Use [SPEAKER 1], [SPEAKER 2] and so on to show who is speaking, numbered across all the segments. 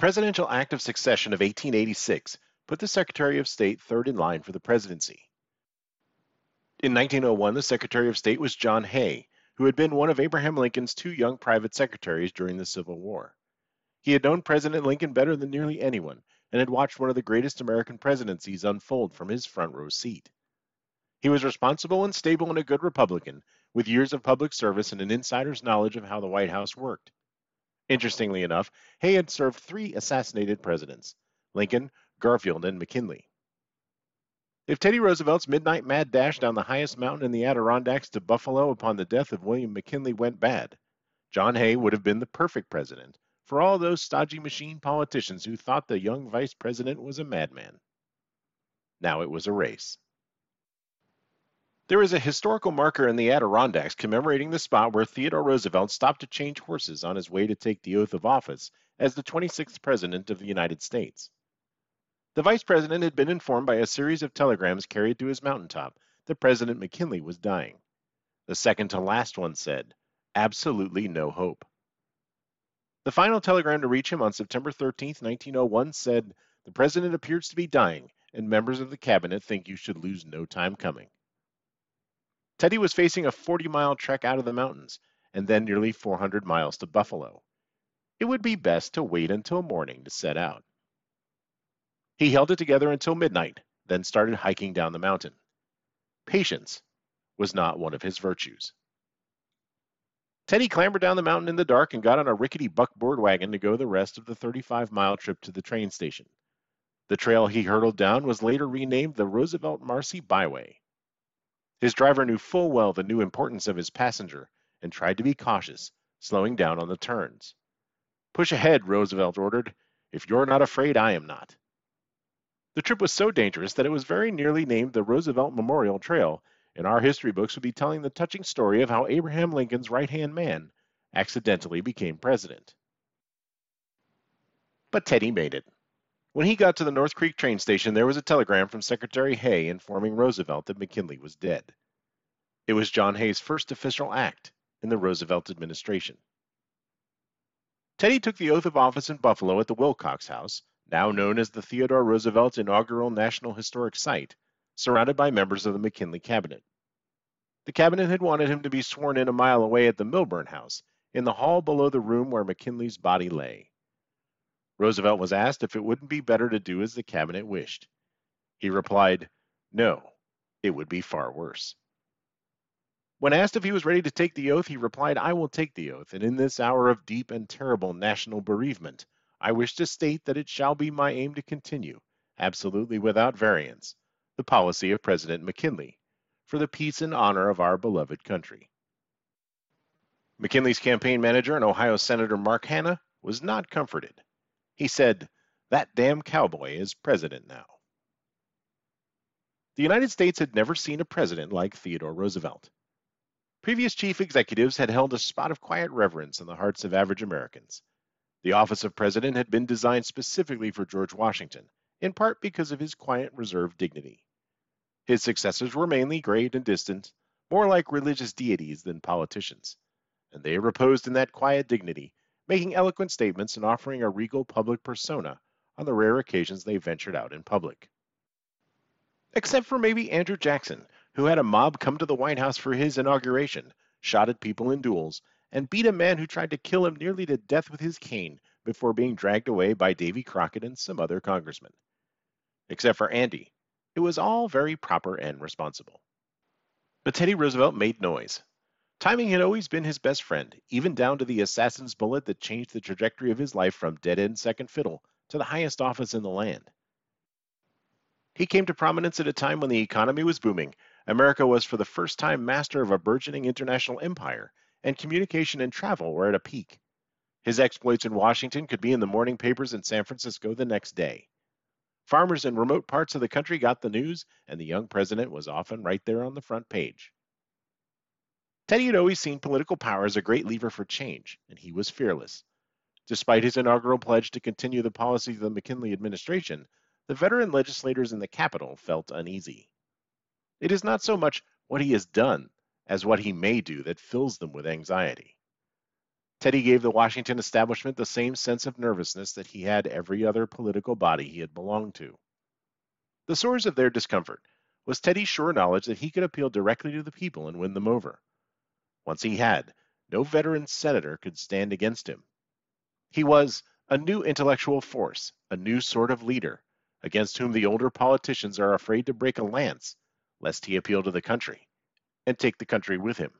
[SPEAKER 1] The Presidential Act of Succession of 1886 put the Secretary of State third in line for the presidency. In 1901, the Secretary of State was John Hay, who had been one of Abraham Lincoln's two young private secretaries during the Civil War. He had known President Lincoln better than nearly anyone and had watched one of the greatest American presidencies unfold from his front row seat. He was responsible and stable and a good Republican, with years of public service and an insider's knowledge of how the White House worked. Interestingly enough, Hay had served three assassinated presidents Lincoln, Garfield, and McKinley. If Teddy Roosevelt's midnight mad dash down the highest mountain in the Adirondacks to Buffalo upon the death of William McKinley went bad, John Hay would have been the perfect president for all those stodgy machine politicians who thought the young vice president was a madman. Now it was a race. There is a historical marker in the Adirondacks commemorating the spot where Theodore Roosevelt stopped to change horses on his way to take the oath of office as the 26th President of the United States. The Vice President had been informed by a series of telegrams carried to his mountaintop that President McKinley was dying. The second to last one said, Absolutely no hope. The final telegram to reach him on September 13, 1901 said, The President appears to be dying, and members of the Cabinet think you should lose no time coming. Teddy was facing a 40 mile trek out of the mountains, and then nearly 400 miles to Buffalo. It would be best to wait until morning to set out. He held it together until midnight, then started hiking down the mountain. Patience was not one of his virtues. Teddy clambered down the mountain in the dark and got on a rickety buckboard wagon to go the rest of the 35 mile trip to the train station. The trail he hurtled down was later renamed the Roosevelt Marcy Byway. His driver knew full well the new importance of his passenger and tried to be cautious, slowing down on the turns. Push ahead, Roosevelt ordered. If you're not afraid, I am not. The trip was so dangerous that it was very nearly named the Roosevelt Memorial Trail, and our history books would be telling the touching story of how Abraham Lincoln's right hand man accidentally became president. But Teddy made it. When he got to the North Creek train station, there was a telegram from Secretary Hay informing Roosevelt that McKinley was dead. It was John Hay's first official act in the Roosevelt administration. Teddy took the oath of office in Buffalo at the Wilcox House, now known as the Theodore Roosevelt Inaugural National Historic Site, surrounded by members of the McKinley cabinet. The cabinet had wanted him to be sworn in a mile away at the Milburn House, in the hall below the room where McKinley's body lay. Roosevelt was asked if it wouldn't be better to do as the cabinet wished. He replied, No, it would be far worse. When asked if he was ready to take the oath, he replied, I will take the oath, and in this hour of deep and terrible national bereavement, I wish to state that it shall be my aim to continue, absolutely without variance, the policy of President McKinley, for the peace and honor of our beloved country. McKinley's campaign manager and Ohio Senator Mark Hanna was not comforted. He said, That damn cowboy is president now. The United States had never seen a president like Theodore Roosevelt. Previous chief executives had held a spot of quiet reverence in the hearts of average Americans. The office of president had been designed specifically for George Washington, in part because of his quiet, reserved dignity. His successors were mainly great and distant, more like religious deities than politicians, and they reposed in that quiet dignity making eloquent statements and offering a regal public persona on the rare occasions they ventured out in public. Except for maybe Andrew Jackson, who had a mob come to the White House for his inauguration, shot at people in duels, and beat a man who tried to kill him nearly to death with his cane before being dragged away by Davy Crockett and some other congressmen. Except for Andy, it was all very proper and responsible. But Teddy Roosevelt made noise, Timing had always been his best friend, even down to the assassin's bullet that changed the trajectory of his life from dead end second fiddle to the highest office in the land. He came to prominence at a time when the economy was booming. America was for the first time master of a burgeoning international empire, and communication and travel were at a peak. His exploits in Washington could be in the morning papers in San Francisco the next day. Farmers in remote parts of the country got the news, and the young president was often right there on the front page. Teddy had always seen political power as a great lever for change, and he was fearless. Despite his inaugural pledge to continue the policies of the McKinley administration, the veteran legislators in the Capitol felt uneasy. It is not so much what he has done as what he may do that fills them with anxiety. Teddy gave the Washington establishment the same sense of nervousness that he had every other political body he had belonged to. The source of their discomfort was Teddy's sure knowledge that he could appeal directly to the people and win them over. Once he had, no veteran senator could stand against him. He was a new intellectual force, a new sort of leader, against whom the older politicians are afraid to break a lance, lest he appeal to the country and take the country with him.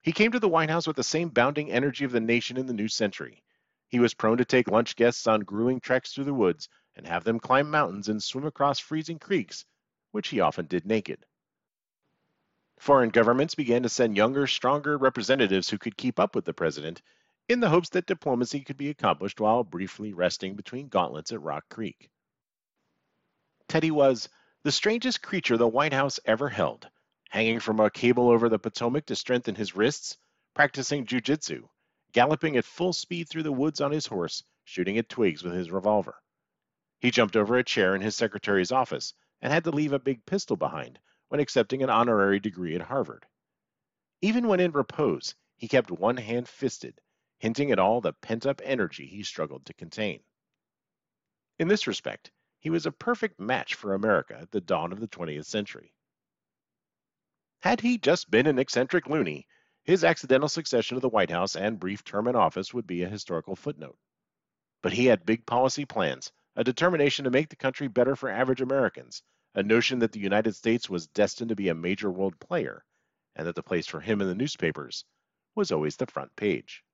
[SPEAKER 1] He came to the White House with the same bounding energy of the nation in the new century. He was prone to take lunch guests on grueling treks through the woods and have them climb mountains and swim across freezing creeks, which he often did naked. Foreign governments began to send younger, stronger representatives who could keep up with the president in the hopes that diplomacy could be accomplished while briefly resting between gauntlets at Rock Creek. Teddy was the strangest creature the White House ever held, hanging from a cable over the Potomac to strengthen his wrists, practicing jujitsu, galloping at full speed through the woods on his horse, shooting at twigs with his revolver. He jumped over a chair in his secretary's office and had to leave a big pistol behind when accepting an honorary degree at Harvard. Even when in repose, he kept one hand fisted, hinting at all the pent up energy he struggled to contain. In this respect, he was a perfect match for America at the dawn of the 20th century. Had he just been an eccentric loony, his accidental succession to the White House and brief term in office would be a historical footnote. But he had big policy plans, a determination to make the country better for average Americans, a notion that the United States was destined to be a major world player, and that the place for him in the newspapers was always the front page.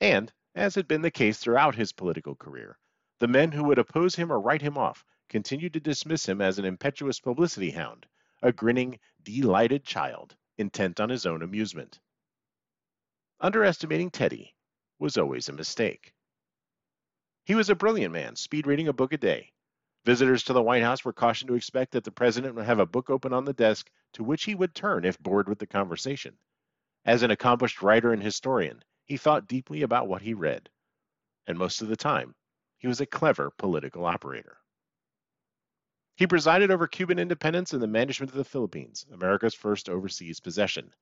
[SPEAKER 1] And, as had been the case throughout his political career, the men who would oppose him or write him off continued to dismiss him as an impetuous publicity hound a grinning, delighted child intent on his own amusement. Underestimating Teddy was always a mistake. He was a brilliant man, speed reading a book a day. Visitors to the White House were cautioned to expect that the president would have a book open on the desk to which he would turn if bored with the conversation. As an accomplished writer and historian, he thought deeply about what he read. And most of the time, he was a clever political operator. He presided over Cuban independence and the management of the Philippines, America's first overseas possession.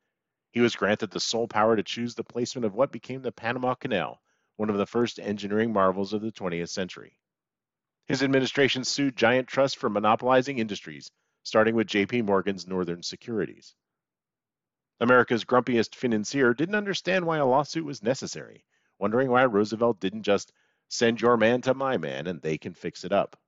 [SPEAKER 1] He was granted the sole power to choose the placement of what became the Panama Canal, one of the first engineering marvels of the 20th century. His administration sued giant trusts for monopolizing industries, starting with JP Morgan's Northern Securities. America's grumpiest financier didn't understand why a lawsuit was necessary, wondering why Roosevelt didn't just send your man to my man and they can fix it up.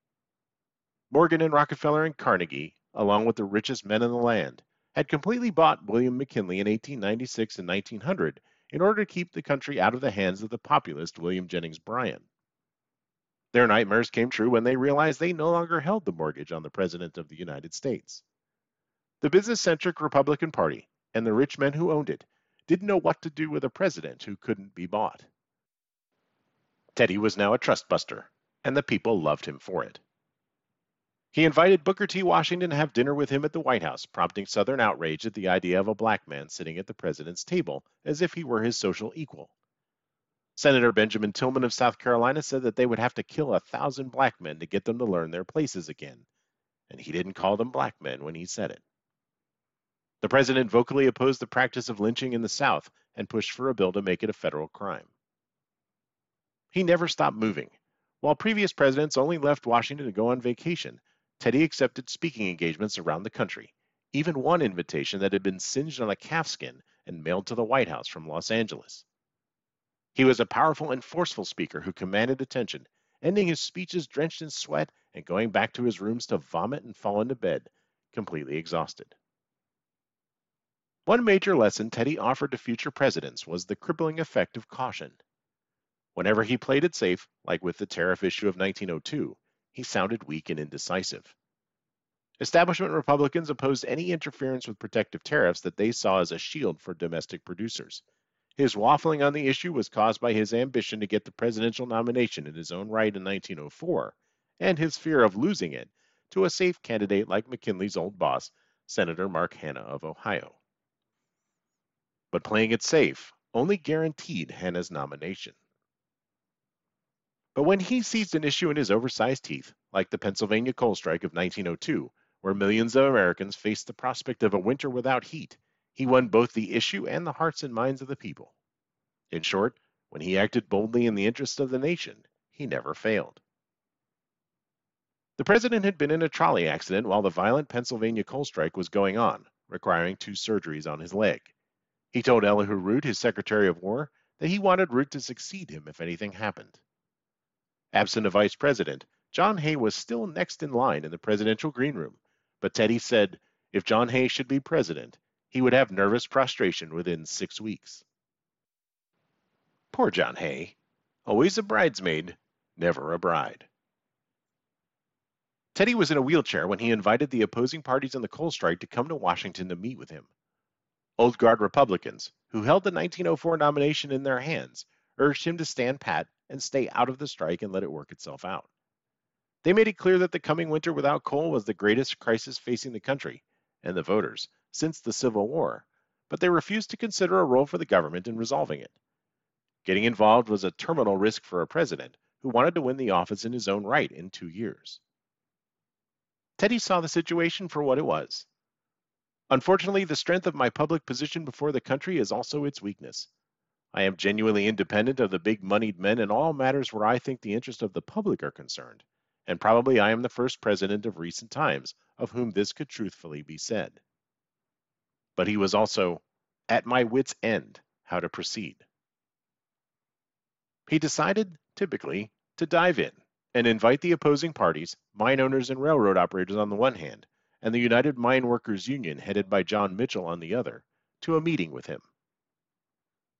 [SPEAKER 1] Morgan and Rockefeller and Carnegie, along with the richest men in the land, had completely bought William McKinley in 1896 and 1900 in order to keep the country out of the hands of the populist William Jennings Bryan. Their nightmares came true when they realized they no longer held the mortgage on the President of the United States. The business centric Republican Party and the rich men who owned it didn't know what to do with a president who couldn't be bought. Teddy was now a trust buster, and the people loved him for it. He invited Booker T. Washington to have dinner with him at the White House, prompting Southern outrage at the idea of a black man sitting at the president's table as if he were his social equal. Senator Benjamin Tillman of South Carolina said that they would have to kill a thousand black men to get them to learn their places again, and he didn't call them black men when he said it. The president vocally opposed the practice of lynching in the South and pushed for a bill to make it a federal crime. He never stopped moving. While previous presidents only left Washington to go on vacation, Teddy accepted speaking engagements around the country, even one invitation that had been singed on a calfskin and mailed to the White House from Los Angeles. He was a powerful and forceful speaker who commanded attention, ending his speeches drenched in sweat and going back to his rooms to vomit and fall into bed, completely exhausted. One major lesson Teddy offered to future presidents was the crippling effect of caution. Whenever he played it safe, like with the tariff issue of 1902, he sounded weak and indecisive. Establishment Republicans opposed any interference with protective tariffs that they saw as a shield for domestic producers. His waffling on the issue was caused by his ambition to get the presidential nomination in his own right in 1904 and his fear of losing it to a safe candidate like McKinley's old boss, Senator Mark Hanna of Ohio. But playing it safe only guaranteed Hanna's nomination. But when he seized an issue in his oversized teeth, like the Pennsylvania coal strike of 1902, where millions of Americans faced the prospect of a winter without heat, he won both the issue and the hearts and minds of the people. In short, when he acted boldly in the interest of the nation, he never failed. The president had been in a trolley accident while the violent Pennsylvania coal strike was going on, requiring two surgeries on his leg. He told Elihu Root, his Secretary of War, that he wanted Root to succeed him if anything happened. Absent a vice president, John Hay was still next in line in the presidential green room, but Teddy said if John Hay should be president, he would have nervous prostration within six weeks. Poor John Hay, always a bridesmaid, never a bride. Teddy was in a wheelchair when he invited the opposing parties in the coal strike to come to Washington to meet with him. Old Guard Republicans, who held the 1904 nomination in their hands, urged him to stand pat and stay out of the strike and let it work itself out. They made it clear that the coming winter without coal was the greatest crisis facing the country and the voters since the Civil War, but they refused to consider a role for the government in resolving it. Getting involved was a terminal risk for a president who wanted to win the office in his own right in two years. Teddy saw the situation for what it was. Unfortunately, the strength of my public position before the country is also its weakness. I am genuinely independent of the big moneyed men in all matters where I think the interests of the public are concerned, and probably I am the first president of recent times of whom this could truthfully be said. But he was also at my wits' end how to proceed. He decided, typically, to dive in and invite the opposing parties, mine owners and railroad operators on the one hand, and the United Mine Workers Union headed by John Mitchell on the other, to a meeting with him.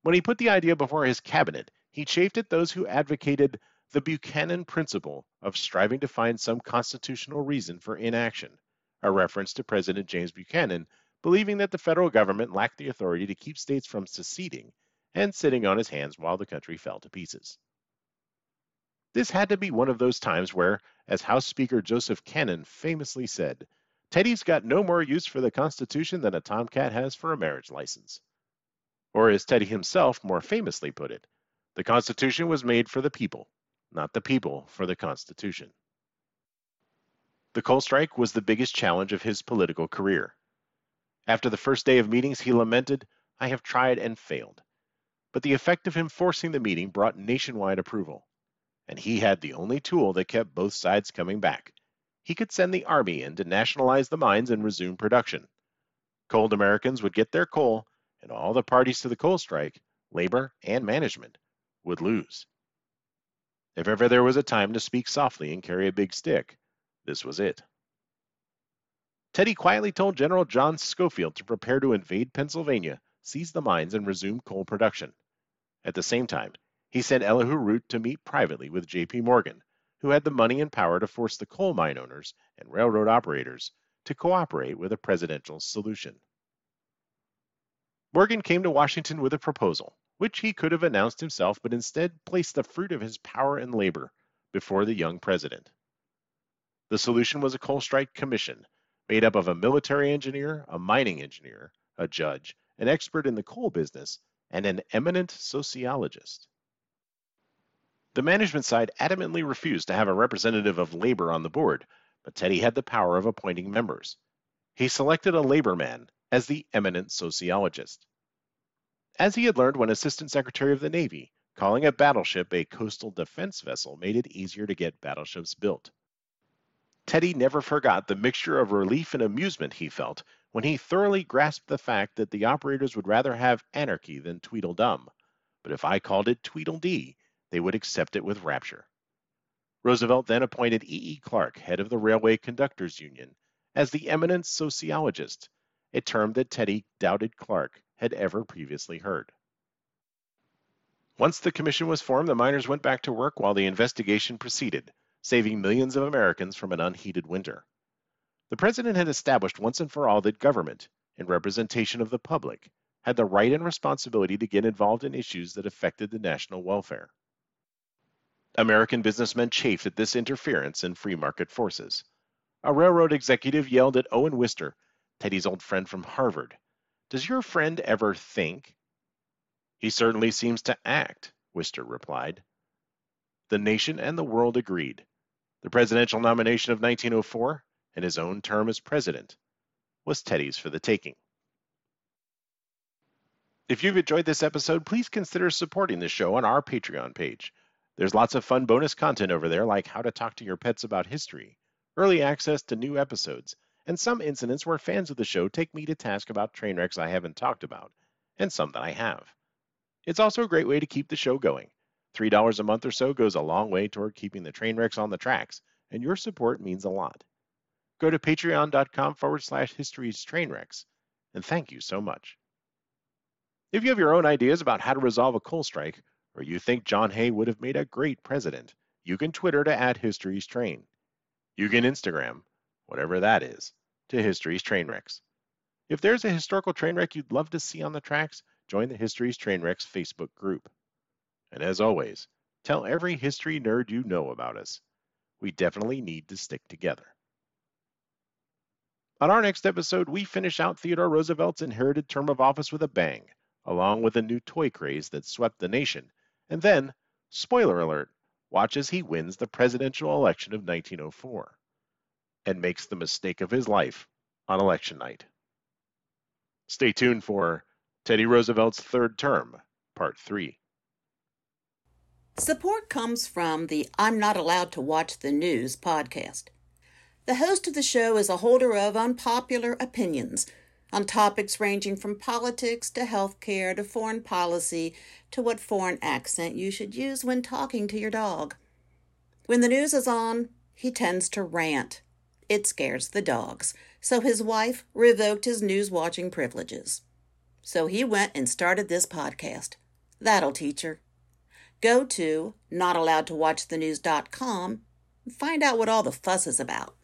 [SPEAKER 1] When he put the idea before his cabinet, he chafed at those who advocated the Buchanan principle of striving to find some constitutional reason for inaction, a reference to President James Buchanan believing that the federal government lacked the authority to keep states from seceding and sitting on his hands while the country fell to pieces. This had to be one of those times where, as House Speaker Joseph Cannon famously said, Teddy's got no more use for the Constitution than a tomcat has for a marriage license. Or as Teddy himself more famously put it, the Constitution was made for the people, not the people for the Constitution. The coal strike was the biggest challenge of his political career. After the first day of meetings, he lamented, I have tried and failed. But the effect of him forcing the meeting brought nationwide approval and he had the only tool that kept both sides coming back. He could send the army in to nationalize the mines and resume production. Cold Americans would get their coal, and all the parties to the coal strike, labor and management, would lose. If ever there was a time to speak softly and carry a big stick, this was it. Teddy quietly told General John Schofield to prepare to invade Pennsylvania, seize the mines, and resume coal production. At the same time, he sent Elihu Root to meet privately with J.P. Morgan, who had the money and power to force the coal mine owners and railroad operators to cooperate with a presidential solution. Morgan came to Washington with a proposal, which he could have announced himself, but instead placed the fruit of his power and labor before the young president. The solution was a coal strike commission made up of a military engineer, a mining engineer, a judge, an expert in the coal business, and an eminent sociologist. The management side adamantly refused to have a representative of labor on the board, but Teddy had the power of appointing members. He selected a labor man as the eminent sociologist. As he had learned when Assistant Secretary of the Navy, calling a battleship a coastal defense vessel made it easier to get battleships built. Teddy never forgot the mixture of relief and amusement he felt when he thoroughly grasped the fact that the operators would rather have anarchy than Tweedledum. But if I called it Tweedledee, they would accept it with rapture. Roosevelt then appointed E. E. Clark, head of the Railway Conductors Union, as the eminent sociologist, a term that Teddy doubted Clark had ever previously heard. Once the commission was formed, the miners went back to work while the investigation proceeded, saving millions of Americans from an unheated winter. The president had established once and for all that government, in representation of the public, had the right and responsibility to get involved in issues that affected the national welfare. American businessmen chafed at this interference in free market forces. A railroad executive yelled at Owen Wister, Teddy's old friend from Harvard, Does your friend ever think? He certainly seems to act, Wister replied. The nation and the world agreed. The presidential nomination of 1904 and his own term as president was Teddy's for the taking. If you've enjoyed this episode, please consider supporting the show on our Patreon page. There's lots of fun bonus content over there, like how to talk to your pets about history, early access to new episodes, and some incidents where fans of the show take me to task about train wrecks I haven't talked about, and some that I have. It's also a great way to keep the show going. $3 a month or so goes a long way toward keeping the train wrecks on the tracks, and your support means a lot. Go to patreon.com forward slash histories train wrecks, and thank you so much. If you have your own ideas about how to resolve a coal strike, or you think John Hay would have made a great president, you can Twitter to add History's Train. You can Instagram, whatever that is, to History's Train Wrecks. If there's a historical train wreck you'd love to see on the tracks, join the History's Train Wrecks Facebook group. And as always, tell every history nerd you know about us. We definitely need to stick together. On our next episode, we finish out Theodore Roosevelt's inherited term of office with a bang, along with a new toy craze that swept the nation. And then, spoiler alert, watch as he wins the presidential election of 1904 and makes the mistake of his life on election night. Stay tuned for Teddy Roosevelt's Third Term, Part 3.
[SPEAKER 2] Support comes from the I'm Not Allowed to Watch the News podcast. The host of the show is a holder of unpopular opinions on topics ranging from politics to healthcare to foreign policy to what foreign accent you should use when talking to your dog. When the news is on, he tends to rant. It scares the dogs, so his wife revoked his news watching privileges. So he went and started this podcast. That'll teach her. Go to notallowedtowatchthenews.com and find out what all the fuss is about.